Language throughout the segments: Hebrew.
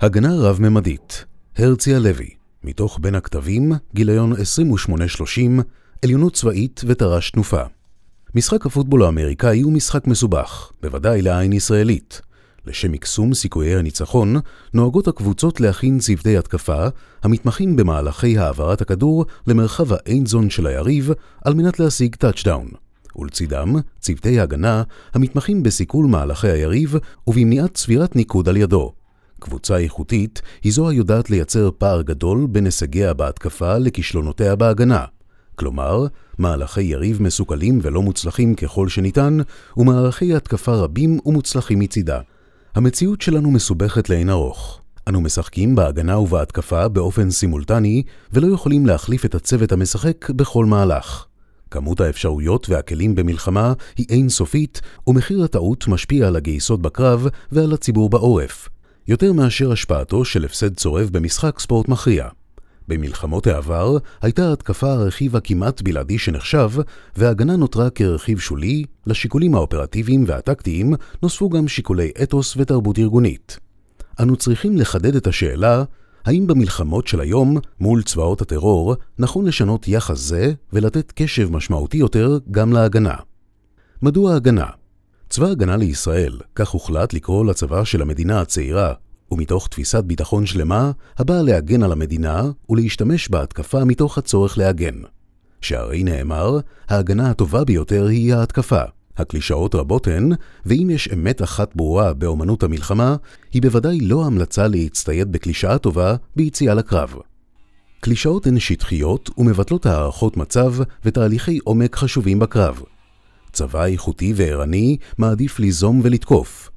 הגנה רב-ממדית, הרצי הלוי, מתוך בין הכתבים, גיליון 28-30, עליונות צבאית ותר"ש תנופה. משחק הפוטבול האמריקאי הוא משחק מסובך, בוודאי לעין ישראלית. לשם מקסום סיכויי הניצחון, נוהגות הקבוצות להכין צוותי התקפה המתמחים במהלכי העברת הכדור למרחב ה end zone של היריב על מנת להשיג touchdown. ולצידם, צוותי הגנה המתמחים בסיכול מהלכי היריב ובמניעת צבירת ניקוד על ידו. קבוצה איכותית היא זו היודעת לייצר פער גדול בין הישגיה בהתקפה לכישלונותיה בהגנה. כלומר, מהלכי יריב מסוכלים ולא מוצלחים ככל שניתן, ומערכי התקפה רבים ומוצלחים מצידה. המציאות שלנו מסובכת לאין ארוך. אנו משחקים בהגנה ובהתקפה באופן סימולטני, ולא יכולים להחליף את הצוות המשחק בכל מהלך. כמות האפשרויות והכלים במלחמה היא אינסופית, ומחיר הטעות משפיע על הגייסות בקרב ועל הציבור בעורף, יותר מאשר השפעתו של הפסד צורב במשחק ספורט מכריע. במלחמות העבר הייתה התקפה הרכיב הכמעט בלעדי שנחשב, וההגנה נותרה כרכיב שולי, לשיקולים האופרטיביים והטקטיים נוספו גם שיקולי אתוס ותרבות ארגונית. אנו צריכים לחדד את השאלה, האם במלחמות של היום, מול צבאות הטרור, נכון לשנות יחס זה ולתת קשב משמעותי יותר גם להגנה? מדוע הגנה? צבא הגנה לישראל, כך הוחלט לקרוא לצבא של המדינה הצעירה, ומתוך תפיסת ביטחון שלמה, הבאה להגן על המדינה ולהשתמש בהתקפה מתוך הצורך להגן. שהרי נאמר, ההגנה הטובה ביותר היא ההתקפה. הקלישאות רבות הן, ואם יש אמת אחת ברורה באמנות המלחמה, היא בוודאי לא המלצה להצטייד בקלישאה טובה ביציאה לקרב. קלישאות הן שטחיות ומבטלות הערכות מצב ותהליכי עומק חשובים בקרב. צבא איכותי וערני מעדיף ליזום ולתקוף.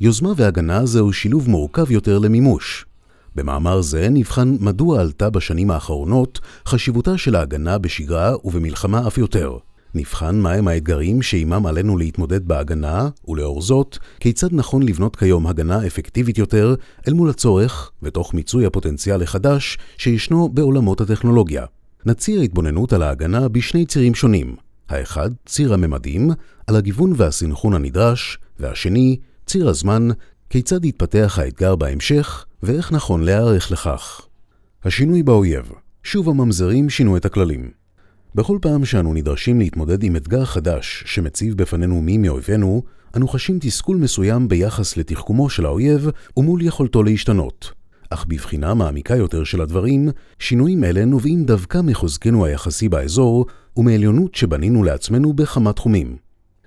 יוזמה והגנה זהו שילוב מורכב יותר למימוש. במאמר זה נבחן מדוע עלתה בשנים האחרונות חשיבותה של ההגנה בשגרה ובמלחמה אף יותר. נבחן מהם האתגרים שעימם עלינו להתמודד בהגנה, ולאור זאת, כיצד נכון לבנות כיום הגנה אפקטיבית יותר אל מול הצורך, ותוך מיצוי הפוטנציאל החדש שישנו בעולמות הטכנולוגיה. נציע התבוננות על ההגנה בשני צירים שונים. האחד, ציר הממדים, על הגיוון והסנכרון הנדרש, והשני, ציר הזמן, כיצד יתפתח האתגר בהמשך, ואיך נכון להיערך לכך. השינוי באויב שוב הממזרים שינו את הכללים. בכל פעם שאנו נדרשים להתמודד עם אתגר חדש שמציב בפנינו מי מאויבינו, אנו חשים תסכול מסוים ביחס לתחכומו של האויב ומול יכולתו להשתנות. אך בבחינה מעמיקה יותר של הדברים, שינויים אלה נובעים דווקא מחוזקנו היחסי באזור ומעליונות שבנינו לעצמנו בכמה תחומים.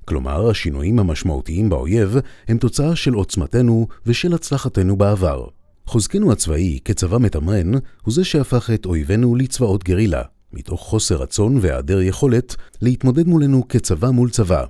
כלומר, השינויים המשמעותיים באויב הם תוצאה של עוצמתנו ושל הצלחתנו בעבר. חוזקנו הצבאי כצבא מתמרן הוא זה שהפך את אויבינו לצבאות גרילה, מתוך חוסר רצון והיעדר יכולת להתמודד מולנו כצבא מול צבא.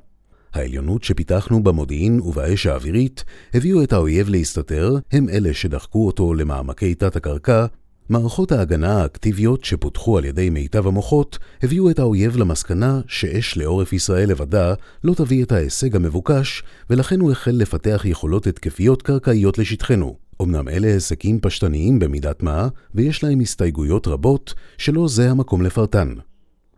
העליונות שפיתחנו במודיעין ובאש האווירית הביאו את האויב להסתתר, הם אלה שדחקו אותו למעמקי תת-הקרקע מערכות ההגנה האקטיביות שפותחו על ידי מיטב המוחות הביאו את האויב למסקנה שאש לעורף ישראל לבדה לא תביא את ההישג המבוקש, ולכן הוא החל לפתח יכולות התקפיות קרקעיות לשטחנו. אמנם אלה הישגים פשטניים במידת מה, ויש להם הסתייגויות רבות, שלא זה המקום לפרטן.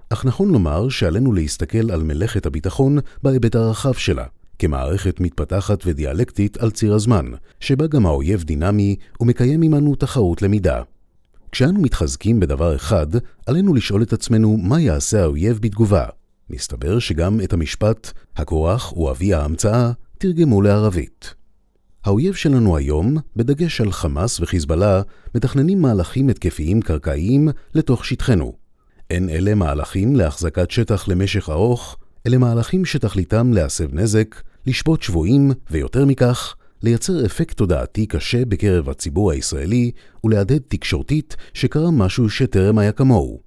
אך נכון לומר שעלינו להסתכל על מלאכת הביטחון בהיבט הרחב שלה, כמערכת מתפתחת ודיאלקטית על ציר הזמן, שבה גם האויב דינמי ומקיים עמנו תחרות למידה. כשאנו מתחזקים בדבר אחד, עלינו לשאול את עצמנו מה יעשה האויב בתגובה. מסתבר שגם את המשפט "הכורח הוא אבי ההמצאה" תרגמו לערבית. האויב שלנו היום, בדגש על חמאס וחיזבאללה, מתכננים מהלכים התקפיים קרקעיים לתוך שטחנו. אין אלה מהלכים להחזקת שטח למשך ארוך, אלה מהלכים שתכליתם להסב נזק, לשבות שבויים, ויותר מכך, לייצר אפקט תודעתי קשה בקרב הציבור הישראלי ולהדהד תקשורתית שקרה משהו שטרם היה כמוהו.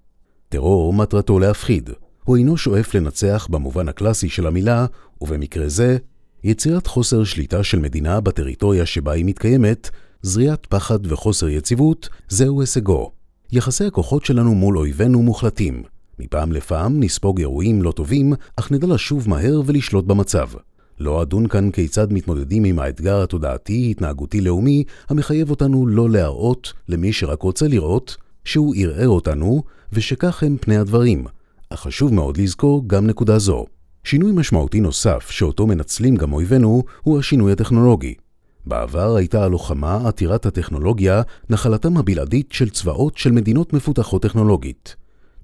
טרור מטרתו להפחיד. הוא אינו שואף לנצח במובן הקלאסי של המילה, ובמקרה זה, יצירת חוסר שליטה של מדינה בטריטוריה שבה היא מתקיימת, זריעת פחד וחוסר יציבות, זהו הישגו. יחסי הכוחות שלנו מול אויבינו מוחלטים. מפעם לפעם נספוג אירועים לא טובים, אך נדע לשוב מהר ולשלוט במצב. לא אדון כאן כיצד מתמודדים עם האתגר התודעתי-התנהגותי-לאומי המחייב אותנו לא להראות למי שרק רוצה לראות שהוא ערער אותנו ושכך הם פני הדברים, אך חשוב מאוד לזכור גם נקודה זו. שינוי משמעותי נוסף שאותו מנצלים גם אויבינו הוא השינוי הטכנולוגי. בעבר הייתה הלוחמה עתירת הטכנולוגיה נחלתם הבלעדית של צבאות של מדינות מפותחות טכנולוגית.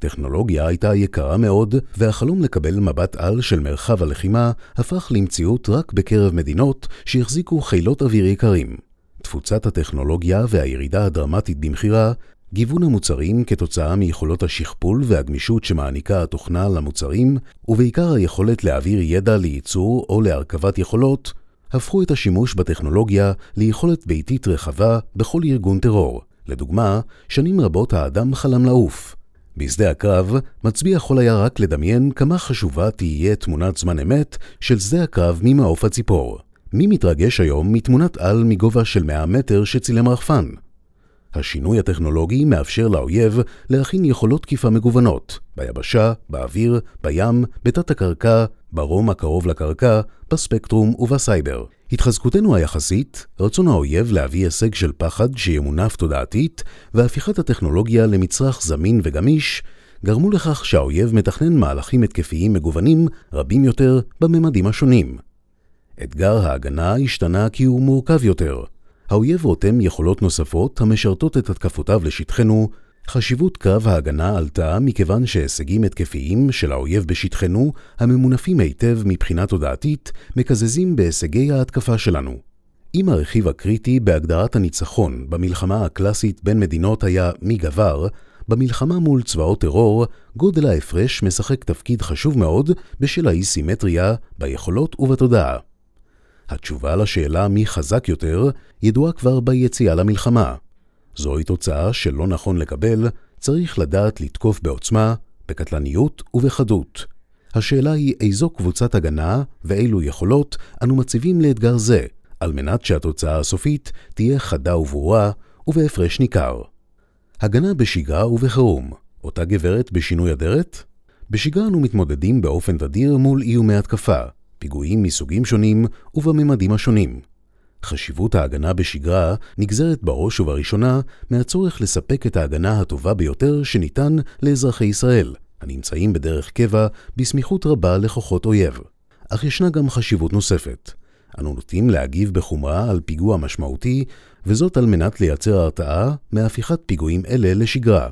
טכנולוגיה הייתה יקרה מאוד, והחלום לקבל מבט על של מרחב הלחימה הפך למציאות רק בקרב מדינות שהחזיקו חילות אוויר יקרים. תפוצת הטכנולוגיה והירידה הדרמטית במחירה, גיוון המוצרים כתוצאה מיכולות השכפול והגמישות שמעניקה התוכנה למוצרים, ובעיקר היכולת להעביר ידע לייצור או להרכבת יכולות, הפכו את השימוש בטכנולוגיה ליכולת ביתית רחבה בכל ארגון טרור. לדוגמה, שנים רבות האדם חלם לעוף. בשדה הקרב, מצביע יכול היה רק לדמיין כמה חשובה תהיה תמונת זמן אמת של שדה הקרב ממעוף הציפור. מי מתרגש היום מתמונת על מגובה של 100 מטר שצילם רחפן? השינוי הטכנולוגי מאפשר לאויב להכין יכולות תקיפה מגוונות, ביבשה, באוויר, בים, בתת הקרקע, ברום הקרוב לקרקע, בספקטרום ובסייבר. התחזקותנו היחסית, רצון האויב להביא הישג של פחד שימונף תודעתית, והפיכת הטכנולוגיה למצרך זמין וגמיש, גרמו לכך שהאויב מתכנן מהלכים התקפיים מגוונים רבים יותר בממדים השונים. אתגר ההגנה השתנה כי הוא מורכב יותר. האויב רותם יכולות נוספות המשרתות את התקפותיו לשטחנו, חשיבות קרב ההגנה עלתה מכיוון שהישגים התקפיים של האויב בשטחנו, הממונפים היטב מבחינה תודעתית, מקזזים בהישגי ההתקפה שלנו. אם הרכיב הקריטי בהגדרת הניצחון במלחמה הקלאסית בין מדינות היה מי גבר, במלחמה מול צבאות טרור, גודל ההפרש משחק תפקיד חשוב מאוד בשל האי-סימטריה ביכולות ובתודעה. התשובה לשאלה מי חזק יותר ידועה כבר ביציאה למלחמה. זוהי תוצאה שלא נכון לקבל, צריך לדעת לתקוף בעוצמה, בקטלניות ובחדות. השאלה היא איזו קבוצת הגנה ואילו יכולות אנו מציבים לאתגר זה, על מנת שהתוצאה הסופית תהיה חדה וברורה ובהפרש ניכר. הגנה בשגרה ובחירום, אותה גברת בשינוי אדרת? בשגרה אנו מתמודדים באופן תדיר מול איומי התקפה, פיגועים מסוגים שונים ובממדים השונים. חשיבות ההגנה בשגרה נגזרת בראש ובראשונה מהצורך לספק את ההגנה הטובה ביותר שניתן לאזרחי ישראל, הנמצאים בדרך קבע בסמיכות רבה לכוחות אויב. אך ישנה גם חשיבות נוספת. אנו נוטים להגיב בחומרה על פיגוע משמעותי, וזאת על מנת לייצר הרתעה מהפיכת פיגועים אלה לשגרה.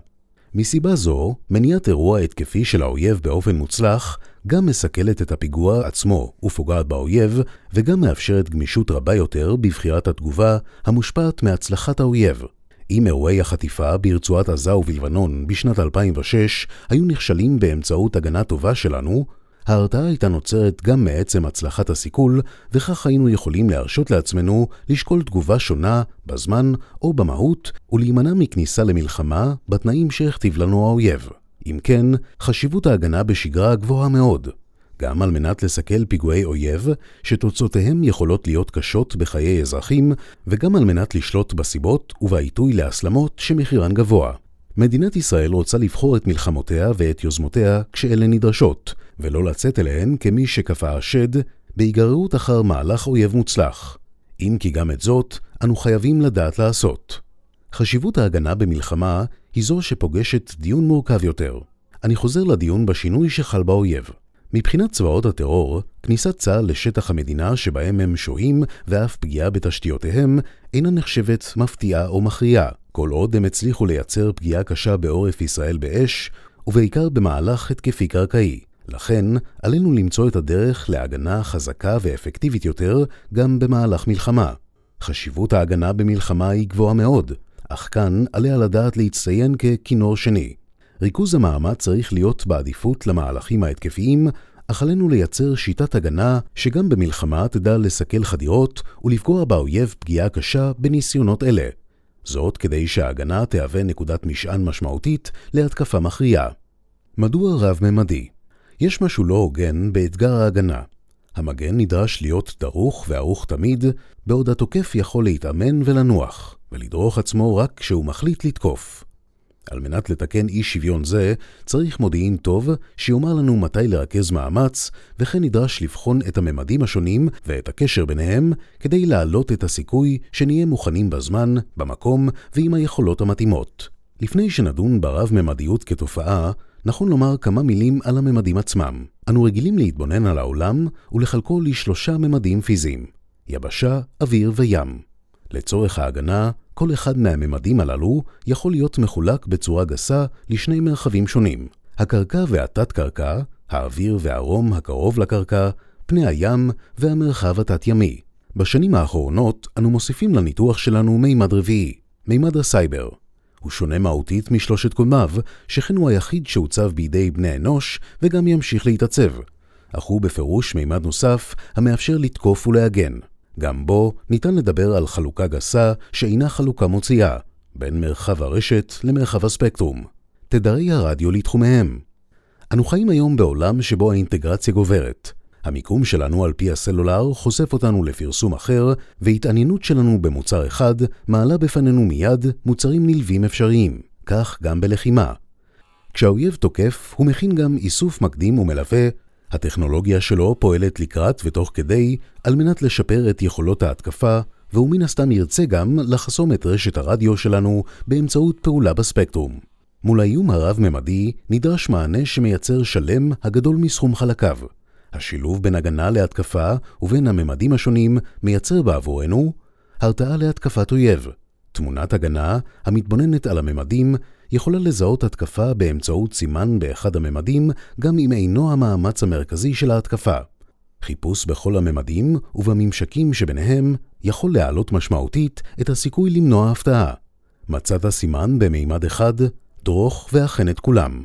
מסיבה זו, מניעת אירוע התקפי של האויב באופן מוצלח גם מסכלת את הפיגוע עצמו ופוגעת באויב, וגם מאפשרת גמישות רבה יותר בבחירת התגובה המושפעת מהצלחת האויב. אם אירועי החטיפה ברצועת עזה ובלבנון בשנת 2006 היו נכשלים באמצעות הגנה טובה שלנו, ההרתעה הייתה נוצרת גם מעצם הצלחת הסיכול, וכך היינו יכולים להרשות לעצמנו לשקול תגובה שונה בזמן או במהות, ולהימנע מכניסה למלחמה בתנאים שהכתיב לנו האויב. אם כן, חשיבות ההגנה בשגרה גבוהה מאוד, גם על מנת לסכל פיגועי אויב, שתוצאותיהם יכולות להיות קשות בחיי אזרחים, וגם על מנת לשלוט בסיבות ובעיתוי להסלמות שמחירן גבוה. מדינת ישראל רוצה לבחור את מלחמותיה ואת יוזמותיה כשאלה נדרשות, ולא לצאת אליהן כמי שכפה השד בהיגררות אחר מהלך אויב מוצלח. אם כי גם את זאת, אנו חייבים לדעת לעשות. חשיבות ההגנה במלחמה היא זו שפוגשת דיון מורכב יותר. אני חוזר לדיון בשינוי שחל באויב. מבחינת צבאות הטרור, כניסת צה"ל לשטח המדינה שבהם הם שוהים ואף פגיעה בתשתיותיהם אינה נחשבת מפתיעה או מכריעה, כל עוד הם הצליחו לייצר פגיעה קשה בעורף ישראל באש, ובעיקר במהלך התקפי קרקעי. לכן, עלינו למצוא את הדרך להגנה חזקה ואפקטיבית יותר גם במהלך מלחמה. חשיבות ההגנה במלחמה היא גבוהה מאוד, אך כאן עליה לדעת להצטיין ככינור שני. ריכוז המאמץ צריך להיות בעדיפות למהלכים ההתקפיים, אך עלינו לייצר שיטת הגנה שגם במלחמה תדע לסכל חדירות ולפגוע באויב פגיעה קשה בניסיונות אלה. זאת כדי שההגנה תהווה נקודת משען משמעותית להתקפה מכריעה. מדוע רב-ממדי? יש משהו לא הוגן באתגר ההגנה. המגן נדרש להיות דרוך וערוך תמיד, בעוד התוקף יכול להתאמן ולנוח. ולדרוך עצמו רק כשהוא מחליט לתקוף. על מנת לתקן אי שוויון זה, צריך מודיעין טוב שיאמר לנו מתי לרכז מאמץ, וכן נדרש לבחון את הממדים השונים ואת הקשר ביניהם, כדי להעלות את הסיכוי שנהיה מוכנים בזמן, במקום ועם היכולות המתאימות. לפני שנדון ברב-ממדיות כתופעה, נכון לומר כמה מילים על הממדים עצמם. אנו רגילים להתבונן על העולם ולחלקו לשלושה ממדים פיזיים. יבשה, אוויר וים. לצורך ההגנה, כל אחד מהממדים הללו יכול להיות מחולק בצורה גסה לשני מרחבים שונים, הקרקע והתת-קרקע, האוויר והרום הקרוב לקרקע, פני הים והמרחב התת-ימי. בשנים האחרונות אנו מוסיפים לניתוח שלנו מימד רביעי, מימד הסייבר. הוא שונה מהותית משלושת קודמיו, שכן הוא היחיד שעוצב בידי בני אנוש וגם ימשיך להתעצב. אך הוא בפירוש מימד נוסף המאפשר לתקוף ולהגן. גם בו ניתן לדבר על חלוקה גסה שאינה חלוקה מוציאה, בין מרחב הרשת למרחב הספקטרום. תדרי הרדיו לתחומיהם. אנו חיים היום בעולם שבו האינטגרציה גוברת. המיקום שלנו על פי הסלולר חושף אותנו לפרסום אחר, והתעניינות שלנו במוצר אחד מעלה בפנינו מיד מוצרים נלווים אפשריים, כך גם בלחימה. כשהאויב תוקף, הוא מכין גם איסוף מקדים ומלווה, הטכנולוגיה שלו פועלת לקראת ותוך כדי על מנת לשפר את יכולות ההתקפה, והוא מן הסתם ירצה גם לחסום את רשת הרדיו שלנו באמצעות פעולה בספקטרום. מול האיום הרב-ממדי נדרש מענה שמייצר שלם הגדול מסכום חלקיו. השילוב בין הגנה להתקפה ובין הממדים השונים מייצר בעבורנו הרתעה להתקפת אויב. תמונת הגנה המתבוננת על הממדים יכולה לזהות התקפה באמצעות סימן באחד הממדים גם אם אינו המאמץ המרכזי של ההתקפה. חיפוש בכל הממדים ובממשקים שביניהם יכול להעלות משמעותית את הסיכוי למנוע הפתעה. מצאת סימן במימד אחד, דרוך ואכן את כולם.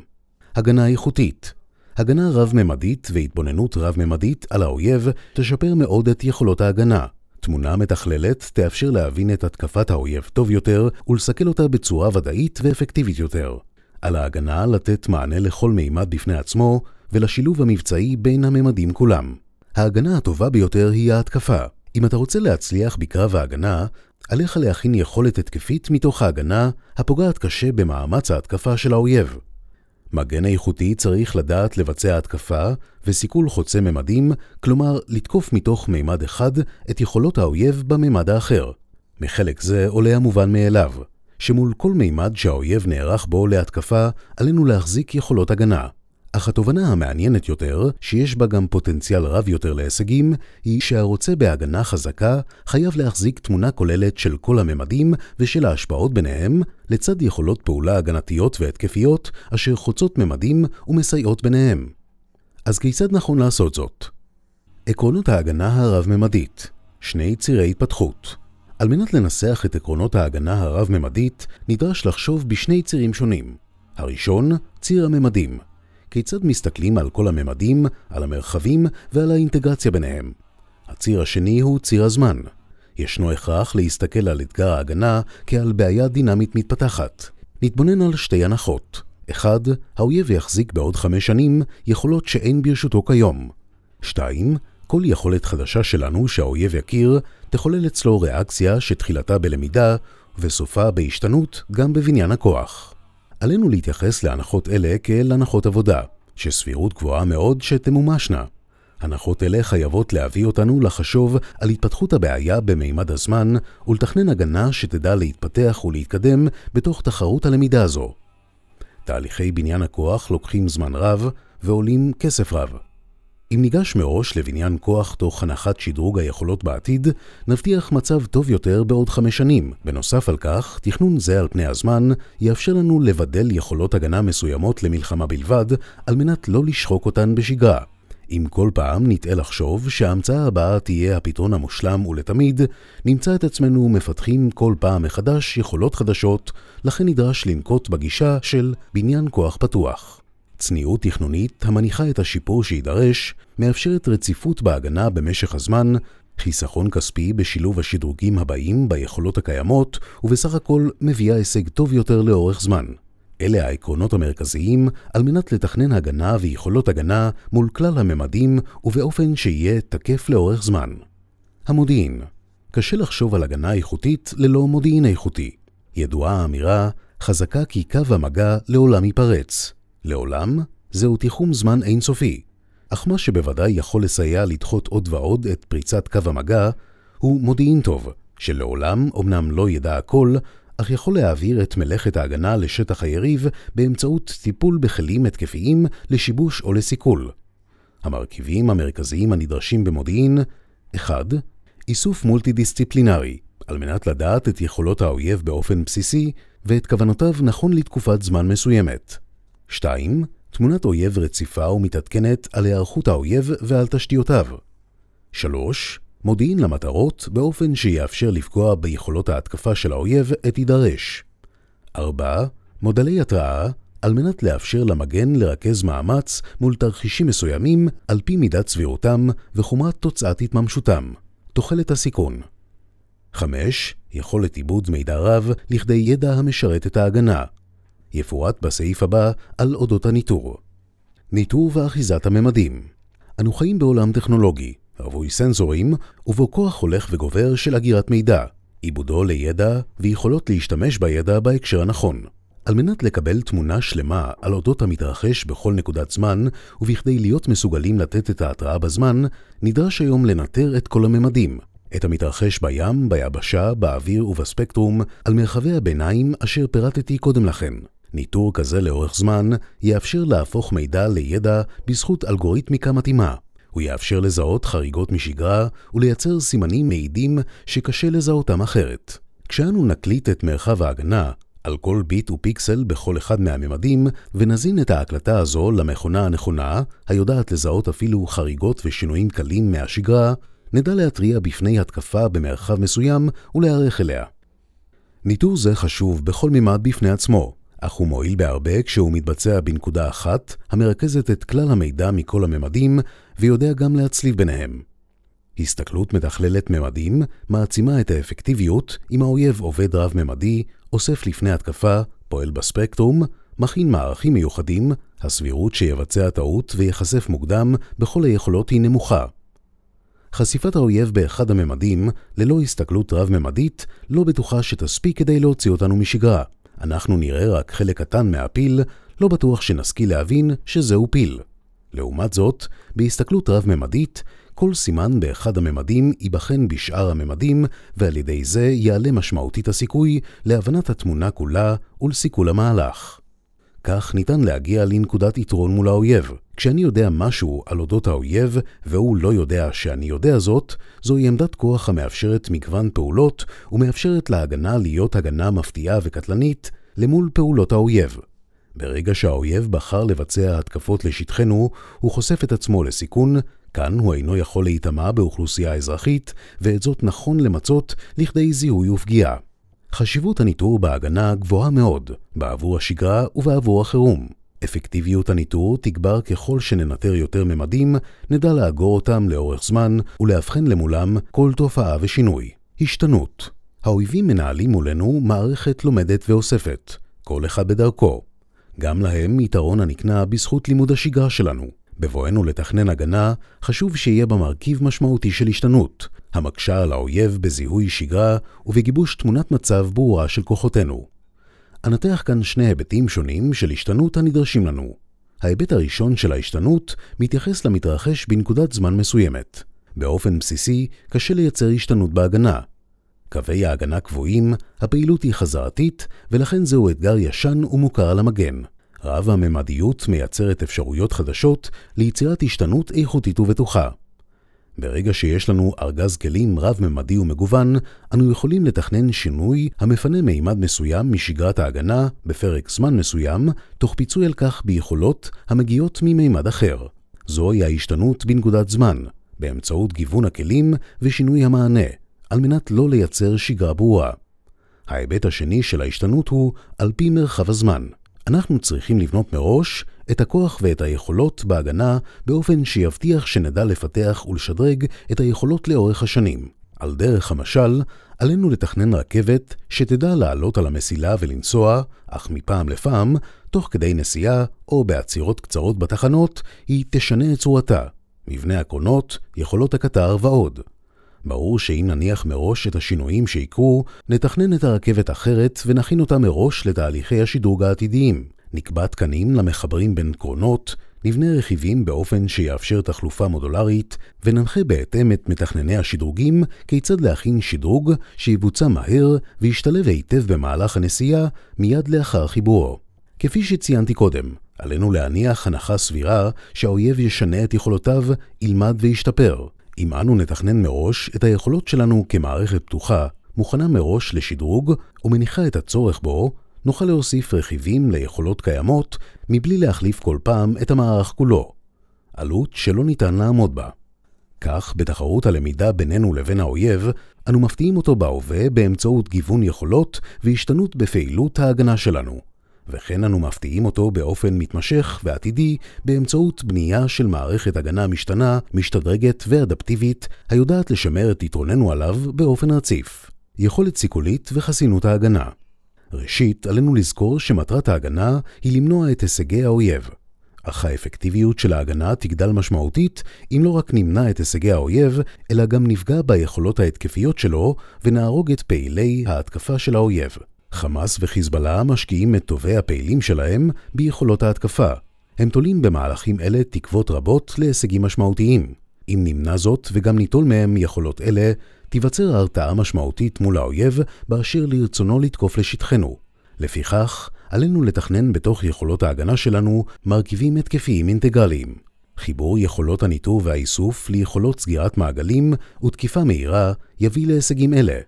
הגנה איכותית הגנה רב-ממדית והתבוננות רב-ממדית על האויב תשפר מאוד את יכולות ההגנה. תמונה מתכללת תאפשר להבין את התקפת האויב טוב יותר ולסכל אותה בצורה ודאית ואפקטיבית יותר. על ההגנה לתת מענה לכל מימד בפני עצמו ולשילוב המבצעי בין הממדים כולם. ההגנה הטובה ביותר היא ההתקפה. אם אתה רוצה להצליח בקרב ההגנה, עליך להכין יכולת התקפית מתוך ההגנה הפוגעת קשה במאמץ ההתקפה של האויב. מגן איכותי צריך לדעת לבצע התקפה וסיכול חוצה ממדים, כלומר לתקוף מתוך מימד אחד את יכולות האויב בממד האחר. מחלק זה עולה המובן מאליו, שמול כל מימד שהאויב נערך בו להתקפה, עלינו להחזיק יכולות הגנה. אך התובנה המעניינת יותר, שיש בה גם פוטנציאל רב יותר להישגים, היא שהרוצה בהגנה חזקה חייב להחזיק תמונה כוללת של כל הממדים ושל ההשפעות ביניהם, לצד יכולות פעולה הגנתיות והתקפיות אשר חוצות ממדים ומסייעות ביניהם. אז כיצד נכון לעשות זאת? עקרונות ההגנה הרב-ממדית שני צירי התפתחות על מנת לנסח את עקרונות ההגנה הרב-ממדית, נדרש לחשוב בשני צירים שונים. הראשון, ציר הממדים, כיצד מסתכלים על כל הממדים, על המרחבים ועל האינטגרציה ביניהם. הציר השני הוא ציר הזמן. ישנו הכרח להסתכל על אתגר ההגנה כעל בעיה דינמית מתפתחת. נתבונן על שתי הנחות. אחד, האויב יחזיק בעוד חמש שנים יכולות שאין ברשותו כיום. שתיים, כל יכולת חדשה שלנו שהאויב יכיר, תחולל אצלו ריאקציה שתחילתה בלמידה וסופה בהשתנות גם בבניין הכוח. עלינו להתייחס להנחות אלה כאל הנחות עבודה, שסבירות גבוהה מאוד שתמומשנה. הנחות אלה חייבות להביא אותנו לחשוב על התפתחות הבעיה במימד הזמן ולתכנן הגנה שתדע להתפתח ולהתקדם בתוך תחרות הלמידה הזו. תהליכי בניין הכוח לוקחים זמן רב ועולים כסף רב. אם ניגש מראש לבניין כוח תוך הנחת שדרוג היכולות בעתיד, נבטיח מצב טוב יותר בעוד חמש שנים. בנוסף על כך, תכנון זה על פני הזמן יאפשר לנו לבדל יכולות הגנה מסוימות למלחמה בלבד, על מנת לא לשחוק אותן בשגרה. אם כל פעם נטעה לחשוב שההמצאה הבאה תהיה הפתרון המושלם ולתמיד, נמצא את עצמנו מפתחים כל פעם מחדש יכולות חדשות, לכן נדרש לנקוט בגישה של בניין כוח פתוח. צניעות תכנונית המניחה את השיפור שיידרש, מאפשרת רציפות בהגנה במשך הזמן, חיסכון כספי בשילוב השדרוגים הבאים ביכולות הקיימות, ובסך הכל מביאה הישג טוב יותר לאורך זמן. אלה העקרונות המרכזיים על מנת לתכנן הגנה ויכולות הגנה מול כלל הממדים ובאופן שיהיה תקף לאורך זמן. המודיעין קשה לחשוב על הגנה איכותית ללא מודיעין איכותי. ידועה האמירה, חזקה כי קו המגע לעולם ייפרץ. לעולם זהו תיחום זמן אינסופי, אך מה שבוודאי יכול לסייע לדחות עוד ועוד את פריצת קו המגע, הוא מודיעין טוב, שלעולם אמנם לא ידע הכל, אך יכול להעביר את מלאכת ההגנה לשטח היריב באמצעות טיפול בכלים התקפיים לשיבוש או לסיכול. המרכיבים המרכזיים הנדרשים במודיעין 1. איסוף מולטי-דיסציפלינרי, על מנת לדעת את יכולות האויב באופן בסיסי ואת כוונותיו נכון לתקופת זמן מסוימת. 2. תמונת אויב רציפה ומתעדכנת על היערכות האויב ועל תשתיותיו. 3. מודיעין למטרות באופן שיאפשר לפגוע ביכולות ההתקפה של האויב עת יידרש. 4. מודלי התראה על מנת לאפשר למגן לרכז מאמץ מול תרחישים מסוימים על פי מידת סבירותם וחומרת תוצאת התממשותם. תוחלת הסיכון. 5. יכולת עיבוד מידע רב לכדי ידע המשרת את ההגנה. יפורט בסעיף הבא על אודות הניטור. ניטור ואחיזת הממדים. אנו חיים בעולם טכנולוגי, רווי סנסורים, ובו כוח הולך וגובר של אגירת מידע, עיבודו לידע ויכולות להשתמש בידע בהקשר הנכון. על מנת לקבל תמונה שלמה על אודות המתרחש בכל נקודת זמן, ובכדי להיות מסוגלים לתת את ההתראה בזמן, נדרש היום לנטר את כל הממדים, את המתרחש בים, ביבשה, באוויר ובספקטרום, על מרחבי הביניים אשר פירטתי קודם לכן. ניטור כזה לאורך זמן יאפשר להפוך מידע לידע בזכות אלגוריתמיקה מתאימה. הוא יאפשר לזהות חריגות משגרה ולייצר סימנים מעידים שקשה לזהותם אחרת. כשאנו נקליט את מרחב ההגנה, על כל ביט ופיקסל בכל אחד מהממדים, ונזין את ההקלטה הזו למכונה הנכונה, היודעת לזהות אפילו חריגות ושינויים קלים מהשגרה, נדע להתריע בפני התקפה במרחב מסוים ולהיערך אליה. ניטור זה חשוב בכל מימד בפני עצמו, אך הוא מועיל בהרבה כשהוא מתבצע בנקודה אחת, המרכזת את כלל המידע מכל הממדים, ויודע גם להצליב ביניהם. הסתכלות מתכללת ממדים מעצימה את האפקטיביות אם האויב עובד רב-ממדי, אוסף לפני התקפה, פועל בספקטרום, מכין מערכים מיוחדים, הסבירות שיבצע טעות ויחשף מוקדם בכל היכולות היא נמוכה. חשיפת האויב באחד הממדים, ללא הסתכלות רב-ממדית, לא בטוחה שתספיק כדי להוציא אותנו משגרה. אנחנו נראה רק חלק קטן מהפיל, לא בטוח שנשכיל להבין שזהו פיל. לעומת זאת, בהסתכלות רב-ממדית, כל סימן באחד הממדים ייבחן בשאר הממדים, ועל ידי זה יעלה משמעותית הסיכוי להבנת התמונה כולה ולסיכול המהלך. כך ניתן להגיע לנקודת יתרון מול האויב. כשאני יודע משהו על אודות האויב, והוא לא יודע שאני יודע זאת, זוהי עמדת כוח המאפשרת מגוון פעולות, ומאפשרת להגנה להיות הגנה מפתיעה וקטלנית למול פעולות האויב. ברגע שהאויב בחר לבצע התקפות לשטחנו, הוא חושף את עצמו לסיכון, כאן הוא אינו יכול להיטמע באוכלוסייה אזרחית, ואת זאת נכון למצות לכדי זיהוי ופגיעה. חשיבות הניטור בהגנה גבוהה מאוד, בעבור השגרה ובעבור החירום. אפקטיביות הניטור תגבר ככל שננטר יותר ממדים, נדע לאגור אותם לאורך זמן ולאבחן למולם כל תופעה ושינוי. השתנות האויבים מנהלים מולנו מערכת לומדת ואוספת, כל אחד בדרכו. גם להם יתרון הנקנה בזכות לימוד השגרה שלנו. בבואנו לתכנן הגנה, חשוב שיהיה בה מרכיב משמעותי של השתנות, המקשה על האויב בזיהוי שגרה ובגיבוש תמונת מצב ברורה של כוחותינו. אנתח כאן שני היבטים שונים של השתנות הנדרשים לנו. ההיבט הראשון של ההשתנות מתייחס למתרחש בנקודת זמן מסוימת. באופן בסיסי, קשה לייצר השתנות בהגנה. קווי ההגנה קבועים, הפעילות היא חזרתית, ולכן זהו אתגר ישן ומוכר על המגן. רב הממדיות מייצרת אפשרויות חדשות ליצירת השתנות איכותית ובטוחה. ברגע שיש לנו ארגז כלים רב-ממדי ומגוון, אנו יכולים לתכנן שינוי המפנה מימד מסוים משגרת ההגנה בפרק זמן מסוים, תוך פיצוי על כך ביכולות המגיעות ממימד אחר. זוהי ההשתנות בנקודת זמן, באמצעות גיוון הכלים ושינוי המענה, על מנת לא לייצר שגרה ברורה. ההיבט השני של ההשתנות הוא על פי מרחב הזמן. אנחנו צריכים לבנות מראש את הכוח ואת היכולות בהגנה באופן שיבטיח שנדע לפתח ולשדרג את היכולות לאורך השנים. על דרך המשל, עלינו לתכנן רכבת שתדע לעלות על המסילה ולנסוע, אך מפעם לפעם, תוך כדי נסיעה או בעצירות קצרות בתחנות, היא תשנה את צורתה, מבנה הקרונות, יכולות הקטר ועוד. ברור שאם נניח מראש את השינויים שיקרו, נתכנן את הרכבת אחרת ונכין אותה מראש לתהליכי השדרוג העתידיים. נקבע תקנים למחברים בין קרונות, נבנה רכיבים באופן שיאפשר תחלופה מודולרית, וננחה בהתאם את מתכנני השדרוגים כיצד להכין שדרוג שיבוצע מהר וישתלב היטב במהלך הנסיעה מיד לאחר חיבורו. כפי שציינתי קודם, עלינו להניח הנחה סבירה שהאויב ישנה את יכולותיו, ילמד וישתפר. אם אנו נתכנן מראש את היכולות שלנו כמערכת פתוחה, מוכנה מראש לשדרוג ומניחה את הצורך בו, נוכל להוסיף רכיבים ליכולות קיימות מבלי להחליף כל פעם את המערך כולו. עלות שלא ניתן לעמוד בה. כך, בתחרות הלמידה בינינו לבין האויב, אנו מפתיעים אותו בהווה באמצעות גיוון יכולות והשתנות בפעילות ההגנה שלנו. וכן אנו מפתיעים אותו באופן מתמשך ועתידי באמצעות בנייה של מערכת הגנה משתנה, משתדרגת ואדפטיבית, היודעת לשמר את יתרוננו עליו באופן רציף. יכולת סיכולית וחסינות ההגנה. ראשית, עלינו לזכור שמטרת ההגנה היא למנוע את הישגי האויב. אך האפקטיביות של ההגנה תגדל משמעותית אם לא רק נמנע את הישגי האויב, אלא גם נפגע ביכולות ההתקפיות שלו ונהרוג את פעילי ההתקפה של האויב. חמאס וחיזבאללה משקיעים את טובי הפעילים שלהם ביכולות ההתקפה. הם תולים במהלכים אלה תקוות רבות להישגים משמעותיים. אם נמנע זאת וגם ניטול מהם יכולות אלה, תיווצר הרתעה משמעותית מול האויב באשר לרצונו לתקוף לשטחנו. לפיכך, עלינו לתכנן בתוך יכולות ההגנה שלנו מרכיבים התקפיים אינטגרליים. חיבור יכולות הניטור והאיסוף ליכולות סגירת מעגלים ותקיפה מהירה יביא להישגים אלה.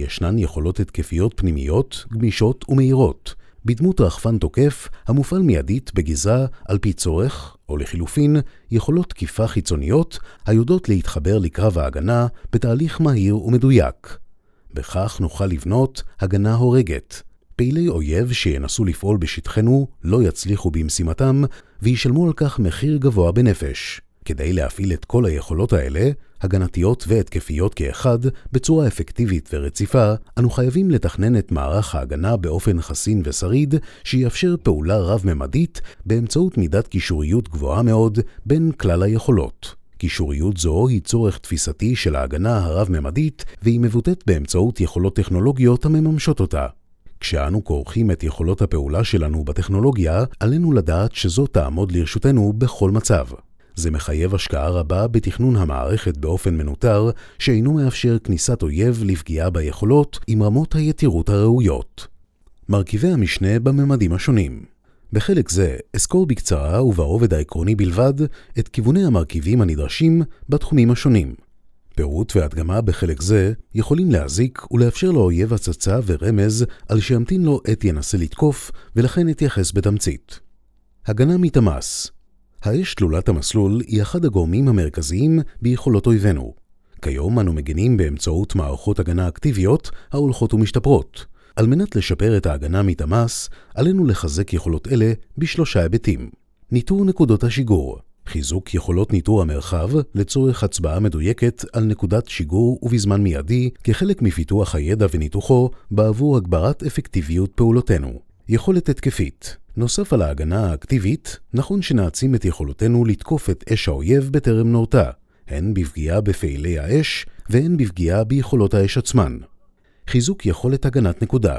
ישנן יכולות התקפיות פנימיות, גמישות ומהירות, בדמות רחפן תוקף המופעל מיידית בגזרה על פי צורך, או לחילופין, יכולות תקיפה חיצוניות היודעות להתחבר לקרב ההגנה בתהליך מהיר ומדויק. בכך נוכל לבנות הגנה הורגת. פעילי אויב שינסו לפעול בשטחנו לא יצליחו במשימתם וישלמו על כך מחיר גבוה בנפש. כדי להפעיל את כל היכולות האלה, הגנתיות והתקפיות כאחד, בצורה אפקטיבית ורציפה, אנו חייבים לתכנן את מערך ההגנה באופן חסין ושריד, שיאפשר פעולה רב-ממדית באמצעות מידת קישוריות גבוהה מאוד בין כלל היכולות. קישוריות זו היא צורך תפיסתי של ההגנה הרב-ממדית, והיא מבוטאת באמצעות יכולות טכנולוגיות המממשות אותה. כשאנו כורכים את יכולות הפעולה שלנו בטכנולוגיה, עלינו לדעת שזו תעמוד לרשותנו בכל מצב. זה מחייב השקעה רבה בתכנון המערכת באופן מנוטר, שאינו מאפשר כניסת אויב לפגיעה ביכולות עם רמות היתירות הראויות. מרכיבי המשנה בממדים השונים בחלק זה אסקור בקצרה וברובד העקרוני בלבד את כיווני המרכיבים הנדרשים בתחומים השונים. פירוט והדגמה בחלק זה יכולים להזיק ולאפשר לאויב הצצה ורמז על שימתין לו עת ינסה לתקוף ולכן אתייחס בתמצית. הגנה מתמ"ס האש תלולת המסלול היא אחד הגורמים המרכזיים ביכולות אויבינו. כיום אנו מגנים באמצעות מערכות הגנה אקטיביות ההולכות ומשתפרות. על מנת לשפר את ההגנה מתמ"ס, עלינו לחזק יכולות אלה בשלושה היבטים. ניטור נקודות השיגור חיזוק יכולות ניטור המרחב לצורך הצבעה מדויקת על נקודת שיגור ובזמן מיידי כחלק מפיתוח הידע וניתוחו בעבור הגברת אפקטיביות פעולותינו. יכולת התקפית נוסף על ההגנה האקטיבית, נכון שנעצים את יכולותינו לתקוף את אש האויב בטרם נורתה, הן בפגיעה בפעילי האש והן בפגיעה ביכולות האש עצמן. חיזוק יכולת הגנת נקודה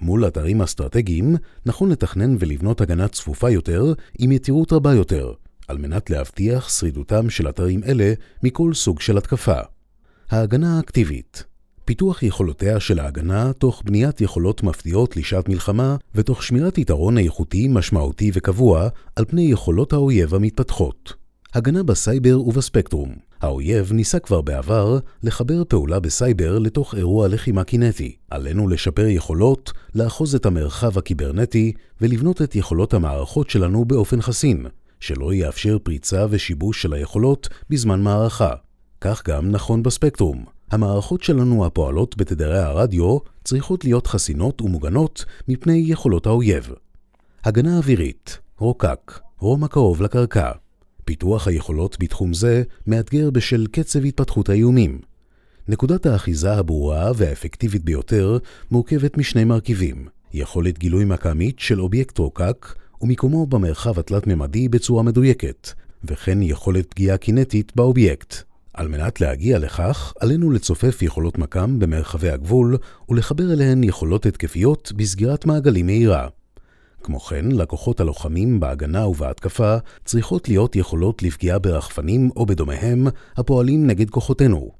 מול אתרים אסטרטגיים, נכון לתכנן ולבנות הגנה צפופה יותר עם יתירות רבה יותר, על מנת להבטיח שרידותם של אתרים אלה מכל סוג של התקפה. ההגנה האקטיבית פיתוח יכולותיה של ההגנה תוך בניית יכולות מפתיעות לשעת מלחמה ותוך שמירת יתרון איכותי משמעותי וקבוע על פני יכולות האויב המתפתחות. הגנה בסייבר ובספקטרום האויב ניסה כבר בעבר לחבר פעולה בסייבר לתוך אירוע לחימה קינטי. עלינו לשפר יכולות, לאחוז את המרחב הקיברנטי ולבנות את יכולות המערכות שלנו באופן חסין, שלא יאפשר פריצה ושיבוש של היכולות בזמן מערכה. כך גם נכון בספקטרום. המערכות שלנו הפועלות בתדרי הרדיו צריכות להיות חסינות ומוגנות מפני יכולות האויב. הגנה אווירית, רוקק, רום הקרוב לקרקע. פיתוח היכולות בתחום זה מאתגר בשל קצב התפתחות האיומים. נקודת האחיזה הברורה והאפקטיבית ביותר מורכבת משני מרכיבים, יכולת גילוי מקמית של אובייקט רוקק ומיקומו במרחב התלת-ממדי בצורה מדויקת, וכן יכולת פגיעה קינטית באובייקט. על מנת להגיע לכך, עלינו לצופף יכולות מקם במרחבי הגבול ולחבר אליהן יכולות התקפיות בסגירת מעגלים מהירה. כמו כן, לקוחות הלוחמים בהגנה ובהתקפה צריכות להיות יכולות לפגיעה ברחפנים או בדומיהם הפועלים נגד כוחותינו.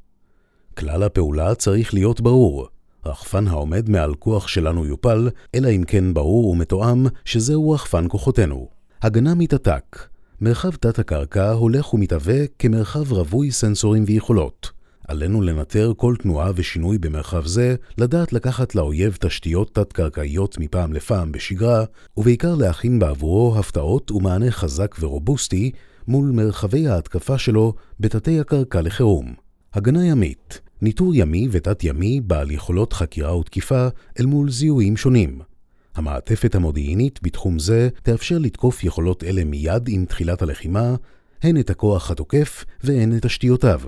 כלל הפעולה צריך להיות ברור. רחפן העומד מעל כוח שלנו יופל, אלא אם כן ברור ומתואם שזהו רחפן כוחותינו. הגנה מתעתק מרחב תת-הקרקע הולך ומתהווה כמרחב רווי סנסורים ויכולות. עלינו לנטר כל תנועה ושינוי במרחב זה, לדעת לקחת לאויב תשתיות תת-קרקעיות מפעם לפעם בשגרה, ובעיקר להכין בעבורו הפתעות ומענה חזק ורובוסטי מול מרחבי ההתקפה שלו בתתי הקרקע לחירום. הגנה ימית, ניטור ימי ותת-ימי בעל יכולות חקירה ותקיפה אל מול זיהויים שונים. המעטפת המודיעינית בתחום זה תאפשר לתקוף יכולות אלה מיד עם תחילת הלחימה, הן את הכוח התוקף והן את תשתיותיו.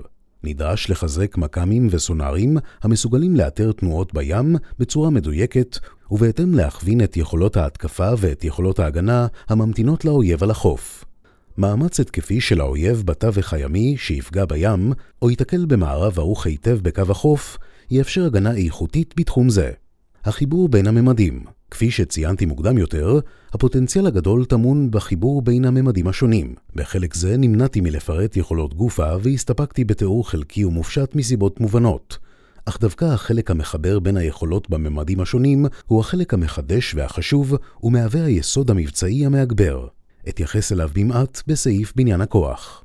נדרש לחזק מכ"מים וסונארים המסוגלים לאתר תנועות בים בצורה מדויקת, ובהתאם להכווין את יכולות ההתקפה ואת יכולות ההגנה הממתינות לאויב על החוף. מאמץ התקפי של האויב בתווך הימי שיפגע בים, או ייתקל במערב ערוך היטב בקו החוף, יאפשר הגנה איכותית בתחום זה. החיבור בין הממדים כפי שציינתי מוקדם יותר, הפוטנציאל הגדול טמון בחיבור בין הממדים השונים. בחלק זה נמנעתי מלפרט יכולות גופה והסתפקתי בתיאור חלקי ומופשט מסיבות מובנות. אך דווקא החלק המחבר בין היכולות בממדים השונים הוא החלק המחדש והחשוב ומהווה היסוד המבצעי המאגבר. אתייחס אליו במעט בסעיף בניין הכוח.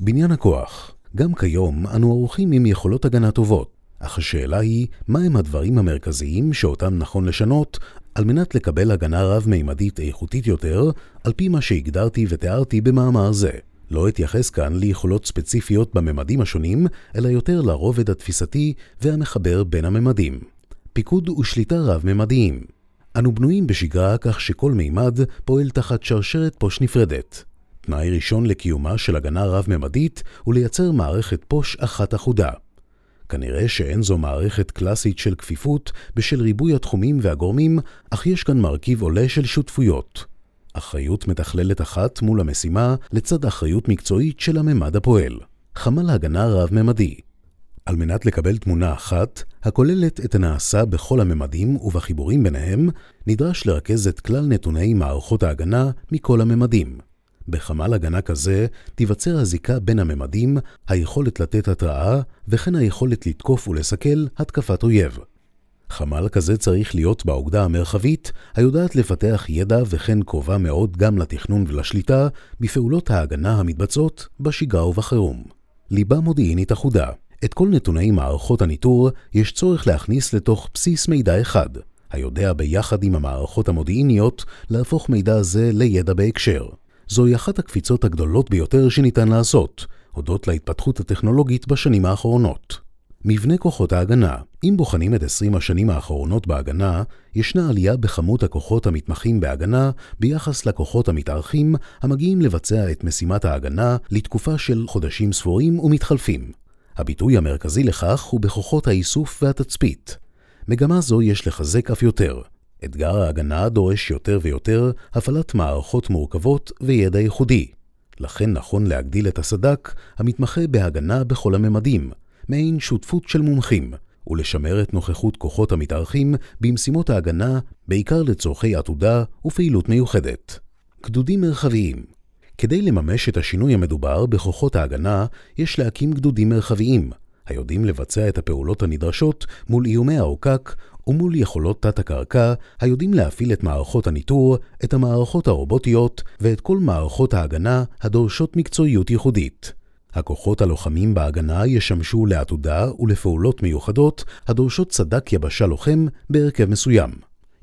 בניין הכוח גם כיום אנו ערוכים עם יכולות הגנה טובות, אך השאלה היא, מהם הדברים המרכזיים שאותם נכון לשנות על מנת לקבל הגנה רב-מימדית איכותית יותר, על פי מה שהגדרתי ותיארתי במאמר זה. לא אתייחס כאן ליכולות ספציפיות בממדים השונים, אלא יותר לרובד התפיסתי והמחבר בין הממדים. פיקוד ושליטה רב-ממדיים. אנו בנויים בשגרה כך שכל מימד פועל תחת שרשרת פוש נפרדת. תנאי ראשון לקיומה של הגנה רב-ממדית הוא לייצר מערכת פוש אחת אחודה. כנראה שאין זו מערכת קלאסית של כפיפות בשל ריבוי התחומים והגורמים, אך יש כאן מרכיב עולה של שותפויות. אחריות מתכללת אחת מול המשימה לצד אחריות מקצועית של הממד הפועל. חמ"ל הגנה רב-ממדי. על מנת לקבל תמונה אחת, הכוללת את הנעשה בכל הממדים ובחיבורים ביניהם, נדרש לרכז את כלל נתוני מערכות ההגנה מכל הממדים. בחמ"ל הגנה כזה תיווצר הזיקה בין הממדים, היכולת לתת התראה, וכן היכולת לתקוף ולסכל התקפת אויב. חמ"ל כזה צריך להיות באוגדה המרחבית, היודעת לפתח ידע וכן קרובה מאוד גם לתכנון ולשליטה בפעולות ההגנה המתבצעות בשגרה ובחירום. ליבה מודיעינית אחודה את כל נתוני מערכות הניטור יש צורך להכניס לתוך בסיס מידע אחד, היודע ביחד עם המערכות המודיעיניות להפוך מידע זה לידע בהקשר. זוהי אחת הקפיצות הגדולות ביותר שניתן לעשות, הודות להתפתחות הטכנולוגית בשנים האחרונות. מבנה כוחות ההגנה אם בוחנים את 20 השנים האחרונות בהגנה, ישנה עלייה בכמות הכוחות המתמחים בהגנה ביחס לכוחות המתארחים המגיעים לבצע את משימת ההגנה לתקופה של חודשים ספורים ומתחלפים. הביטוי המרכזי לכך הוא בכוחות האיסוף והתצפית. מגמה זו יש לחזק אף יותר, אתגר ההגנה דורש יותר ויותר הפעלת מערכות מורכבות וידע ייחודי. לכן נכון להגדיל את הסד"כ המתמחה בהגנה בכל הממדים, מעין שותפות של מומחים, ולשמר את נוכחות כוחות המתארחים במשימות ההגנה, בעיקר לצורכי עתודה ופעילות מיוחדת. גדודים מרחביים כדי לממש את השינוי המדובר בכוחות ההגנה, יש להקים גדודים מרחביים, היודעים לבצע את הפעולות הנדרשות מול איומי העוקק ומול יכולות תת-הקרקע היודעים להפעיל את מערכות הניטור, את המערכות הרובוטיות ואת כל מערכות ההגנה הדורשות מקצועיות ייחודית. הכוחות הלוחמים בהגנה ישמשו לעתודה ולפעולות מיוחדות הדורשות סדק יבשה לוחם בהרכב מסוים.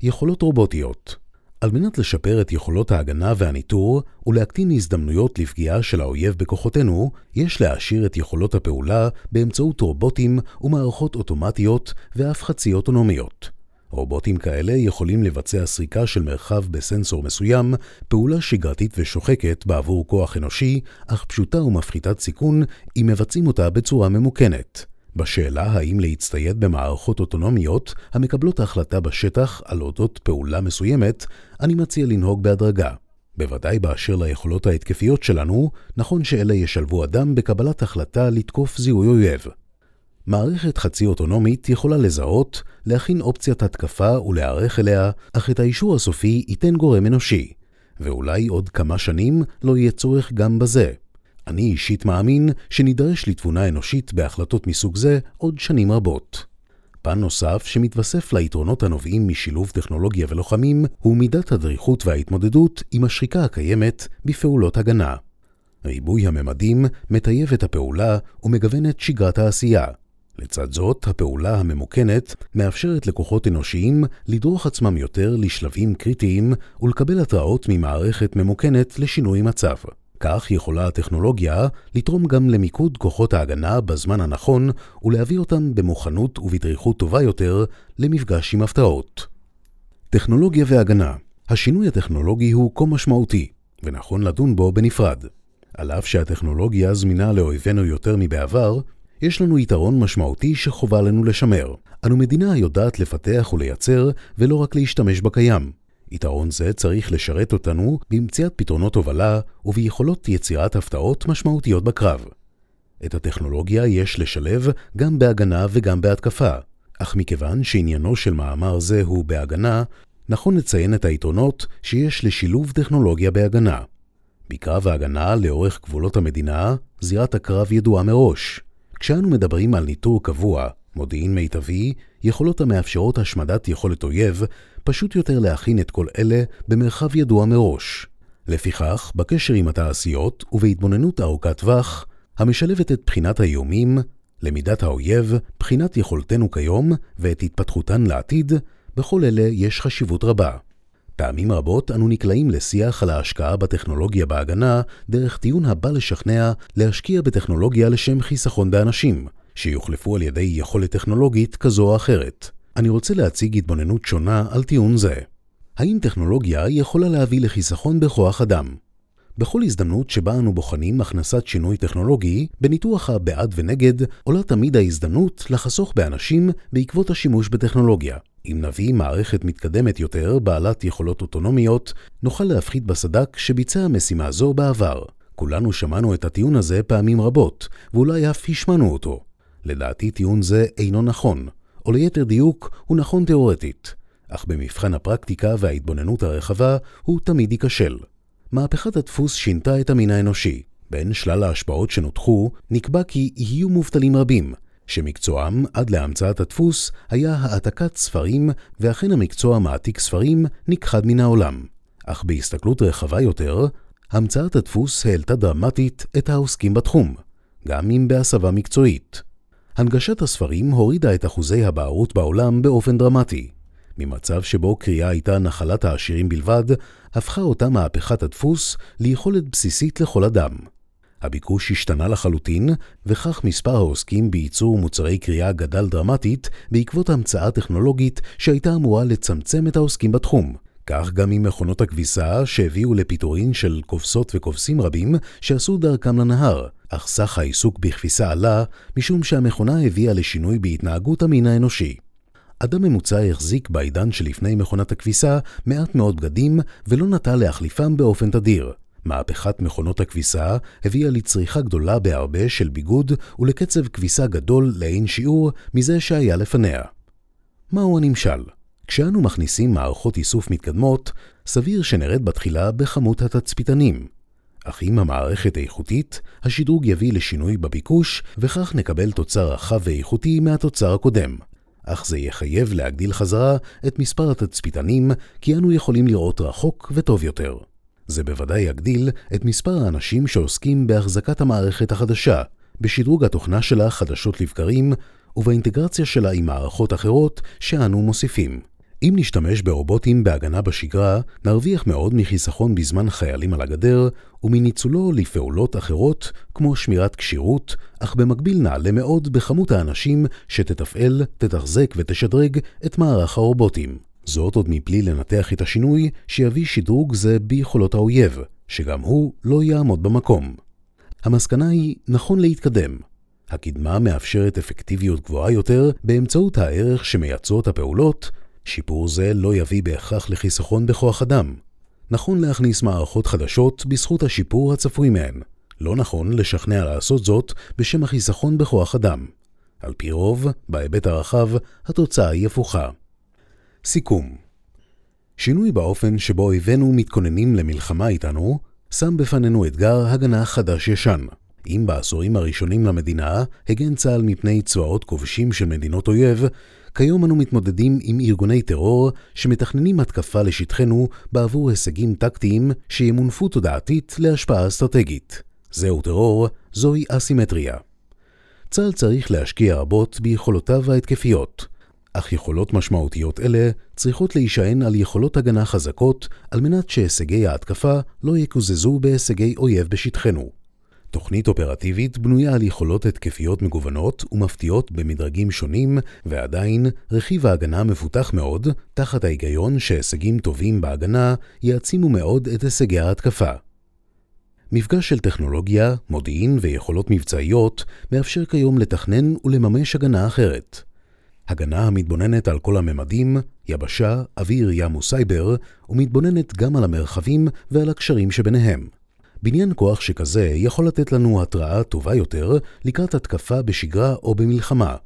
יכולות רובוטיות על מנת לשפר את יכולות ההגנה והניטור ולהקטין הזדמנויות לפגיעה של האויב בכוחותינו, יש להעשיר את יכולות הפעולה באמצעות רובוטים ומערכות אוטומטיות ואף חצי אוטונומיות. רובוטים כאלה יכולים לבצע סריקה של מרחב בסנסור מסוים, פעולה שגרתית ושוחקת בעבור כוח אנושי, אך פשוטה ומפחיתת סיכון אם מבצעים אותה בצורה ממוכנת. בשאלה האם להצטייד במערכות אוטונומיות המקבלות החלטה בשטח על אודות פעולה מסוימת, אני מציע לנהוג בהדרגה. בוודאי באשר ליכולות ההתקפיות שלנו, נכון שאלה ישלבו אדם בקבלת החלטה לתקוף זיהוי אויב. מערכת חצי אוטונומית יכולה לזהות, להכין אופציית התקפה ולהיערך אליה, אך את האישור הסופי ייתן גורם אנושי, ואולי עוד כמה שנים לא יהיה צורך גם בזה. אני אישית מאמין שנידרש לתבונה אנושית בהחלטות מסוג זה עוד שנים רבות. פן נוסף שמתווסף ליתרונות הנובעים משילוב טכנולוגיה ולוחמים הוא מידת הדריכות וההתמודדות עם השחיקה הקיימת בפעולות הגנה. ריבוי הממדים מטייב את הפעולה ומגוון את שגרת העשייה. לצד זאת, הפעולה הממוכנת מאפשרת לכוחות אנושיים לדרוך עצמם יותר לשלבים קריטיים ולקבל התראות ממערכת ממוכנת לשינוי מצב. כך יכולה הטכנולוגיה לתרום גם למיקוד כוחות ההגנה בזמן הנכון ולהביא אותם במוכנות ובדריכות טובה יותר למפגש עם הפתעות. טכנולוגיה והגנה השינוי הטכנולוגי הוא כה משמעותי, ונכון לדון בו בנפרד. על אף שהטכנולוגיה זמינה לאויבינו יותר מבעבר, יש לנו יתרון משמעותי שחובה לנו לשמר. אנו מדינה היודעת לפתח ולייצר, ולא רק להשתמש בקיים. יתרון זה צריך לשרת אותנו במציאת פתרונות הובלה וביכולות יצירת הפתעות משמעותיות בקרב. את הטכנולוגיה יש לשלב גם בהגנה וגם בהתקפה, אך מכיוון שעניינו של מאמר זה הוא בהגנה, נכון לציין את היתרונות שיש לשילוב טכנולוגיה בהגנה. בקרב ההגנה לאורך גבולות המדינה, זירת הקרב ידועה מראש. כשאנו מדברים על ניטור קבוע, מודיעין מיטבי, יכולות המאפשרות השמדת יכולת אויב, פשוט יותר להכין את כל אלה במרחב ידוע מראש. לפיכך, בקשר עם התעשיות ובהתבוננות ארוכת טווח, המשלבת את בחינת האיומים, למידת האויב, בחינת יכולתנו כיום ואת התפתחותן לעתיד, בכל אלה יש חשיבות רבה. פעמים רבות אנו נקלעים לשיח על ההשקעה בטכנולוגיה בהגנה דרך טיעון הבא לשכנע להשקיע בטכנולוגיה לשם חיסכון באנשים, שיוחלפו על ידי יכולת טכנולוגית כזו או אחרת. אני רוצה להציג התבוננות שונה על טיעון זה. האם טכנולוגיה יכולה להביא לחיסכון בכוח אדם? בכל הזדמנות שבה אנו בוחנים הכנסת שינוי טכנולוגי, בניתוח הבעד ונגד, עולה תמיד ההזדמנות לחסוך באנשים בעקבות השימוש בטכנולוגיה. אם נביא מערכת מתקדמת יותר, בעלת יכולות אוטונומיות, נוכל להפחית בסדק שביצע משימה זו בעבר. כולנו שמענו את הטיעון הזה פעמים רבות, ואולי אף השמענו אותו. לדעתי טיעון זה אינו נכון, או ליתר דיוק, הוא נכון תאורטית, אך במבחן הפרקטיקה וההתבוננות הרחבה, הוא תמיד ייכשל. מהפכת הדפוס שינתה את המין האנושי. בין שלל ההשפעות שנותחו, נקבע כי יהיו מובטלים רבים, שמקצועם עד להמצאת הדפוס היה העתקת ספרים, ואכן המקצוע מעתיק ספרים נכחד מן העולם. אך בהסתכלות רחבה יותר, המצאת הדפוס העלתה דרמטית את העוסקים בתחום, גם אם בהסבה מקצועית. הנגשת הספרים הורידה את אחוזי הבערות בעולם באופן דרמטי. ממצב שבו קריאה הייתה נחלת העשירים בלבד, הפכה אותה מהפכת הדפוס ליכולת בסיסית לכל אדם. הביקוש השתנה לחלוטין, וכך מספר העוסקים בייצור מוצרי קריאה גדל דרמטית בעקבות המצאה טכנולוגית שהייתה אמורה לצמצם את העוסקים בתחום. כך גם עם מכונות הכביסה שהביאו לפיטורין של כובסות וכובסים רבים שעשו דרכם לנהר, אך סך העיסוק בכביסה עלה משום שהמכונה הביאה לשינוי בהתנהגות המין האנושי. אדם ממוצע החזיק בעידן שלפני מכונת הכביסה מעט מאוד בגדים ולא נטה להחליפם באופן תדיר. מהפכת מכונות הכביסה הביאה לצריכה גדולה בהרבה של ביגוד ולקצב כביסה גדול לאין שיעור מזה שהיה לפניה. מהו הנמשל? כשאנו מכניסים מערכות איסוף מתקדמות, סביר שנרד בתחילה בכמות התצפיתנים. אך אם המערכת איכותית, השדרוג יביא לשינוי בביקוש, וכך נקבל תוצר רחב ואיכותי מהתוצר הקודם. אך זה יחייב להגדיל חזרה את מספר התצפיתנים, כי אנו יכולים לראות רחוק וטוב יותר. זה בוודאי יגדיל את מספר האנשים שעוסקים בהחזקת המערכת החדשה, בשדרוג התוכנה שלה חדשות לבקרים, ובאינטגרציה שלה עם מערכות אחרות שאנו מוסיפים. אם נשתמש ברובוטים בהגנה בשגרה, נרוויח מאוד מחיסכון בזמן חיילים על הגדר, ומניצולו לפעולות אחרות כמו שמירת כשירות, אך במקביל נעלה מאוד בכמות האנשים שתתפעל, תתחזק ותשדרג את מערך הרובוטים. זאת עוד מבלי לנתח את השינוי שיביא שדרוג זה ביכולות האויב, שגם הוא לא יעמוד במקום. המסקנה היא נכון להתקדם. הקדמה מאפשרת אפקטיביות גבוהה יותר באמצעות הערך שמייצרות הפעולות, שיפור זה לא יביא בהכרח לחיסכון בכוח אדם. נכון להכניס מערכות חדשות בזכות השיפור הצפוי מהן. לא נכון לשכנע לעשות זאת בשם החיסכון בכוח אדם. על פי רוב, בהיבט הרחב, התוצאה היא הפוכה. סיכום שינוי באופן שבו אויבינו מתכוננים למלחמה איתנו, שם בפנינו אתגר הגנה חדש-ישן. אם בעשורים הראשונים למדינה הגן צה"ל מפני צבאות כובשים של מדינות אויב, כיום אנו מתמודדים עם ארגוני טרור שמתכננים התקפה לשטחנו בעבור הישגים טקטיים שימונפו תודעתית להשפעה אסטרטגית. זהו טרור, זוהי אסימטריה. צה"ל צריך להשקיע רבות ביכולותיו ההתקפיות, אך יכולות משמעותיות אלה צריכות להישען על יכולות הגנה חזקות על מנת שהישגי ההתקפה לא יקוזזו בהישגי אויב בשטחנו. תוכנית אופרטיבית בנויה על יכולות התקפיות מגוונות ומפתיעות במדרגים שונים, ועדיין רכיב ההגנה מפותח מאוד, תחת ההיגיון שהישגים טובים בהגנה יעצימו מאוד את הישגי ההתקפה. מפגש של טכנולוגיה, מודיעין ויכולות מבצעיות מאפשר כיום לתכנן ולממש הגנה אחרת. הגנה המתבוננת על כל הממדים, יבשה, אוויר, ים וסייבר, ומתבוננת גם על המרחבים ועל הקשרים שביניהם. בניין כוח שכזה יכול לתת לנו התראה טובה יותר לקראת התקפה בשגרה או במלחמה.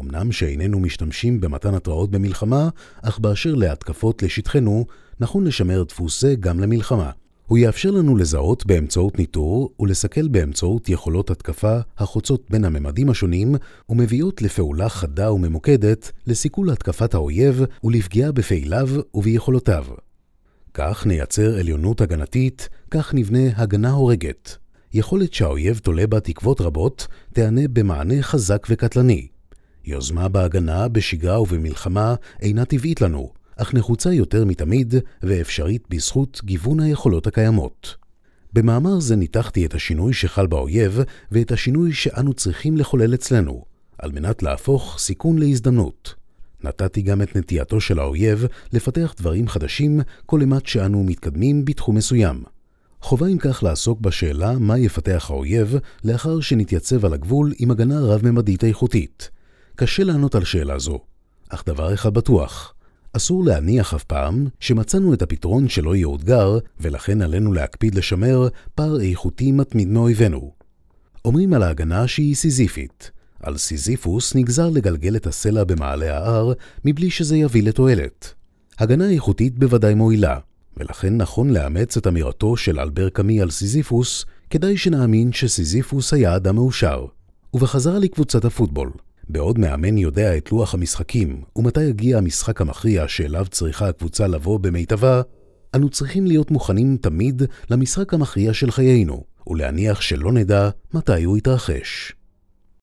אמנם שאיננו משתמשים במתן התראות במלחמה, אך באשר להתקפות לשטחנו, נכון לשמר דפוס זה גם למלחמה. הוא יאפשר לנו לזהות באמצעות ניטור ולסכל באמצעות יכולות התקפה החוצות בין הממדים השונים ומביאות לפעולה חדה וממוקדת לסיכול התקפת האויב ולפגיעה בפעיליו וביכולותיו. כך נייצר עליונות הגנתית, כך נבנה הגנה הורגת. יכולת שהאויב תולה בה תקוות רבות, תענה במענה חזק וקטלני. יוזמה בהגנה, בשגרה ובמלחמה אינה טבעית לנו, אך נחוצה יותר מתמיד ואפשרית בזכות גיוון היכולות הקיימות. במאמר זה ניתחתי את השינוי שחל באויב ואת השינוי שאנו צריכים לחולל אצלנו, על מנת להפוך סיכון להזדמנות. נתתי גם את נטייתו של האויב לפתח דברים חדשים כל אימת שאנו מתקדמים בתחום מסוים. חובה אם כך לעסוק בשאלה מה יפתח האויב לאחר שנתייצב על הגבול עם הגנה רב-ממדית איכותית. קשה לענות על שאלה זו, אך דבר אחד בטוח, אסור להניח אף פעם שמצאנו את הפתרון שלא יאותגר, ולכן עלינו להקפיד לשמר פער איכותי מתמיד מאויבינו. אומרים על ההגנה שהיא סיזיפית. על סיזיפוס נגזר לגלגל את הסלע במעלה ההר מבלי שזה יביא לתועלת. הגנה איכותית בוודאי מועילה, ולכן נכון לאמץ את אמירתו של אלבר קאמי על סיזיפוס, כדאי שנאמין שסיזיפוס היה אדם מאושר. ובחזרה לקבוצת הפוטבול. בעוד מאמן יודע את לוח המשחקים ומתי יגיע המשחק המכריע שאליו צריכה הקבוצה לבוא במיטבה, אנו צריכים להיות מוכנים תמיד למשחק המכריע של חיינו, ולהניח שלא נדע מתי הוא יתרחש.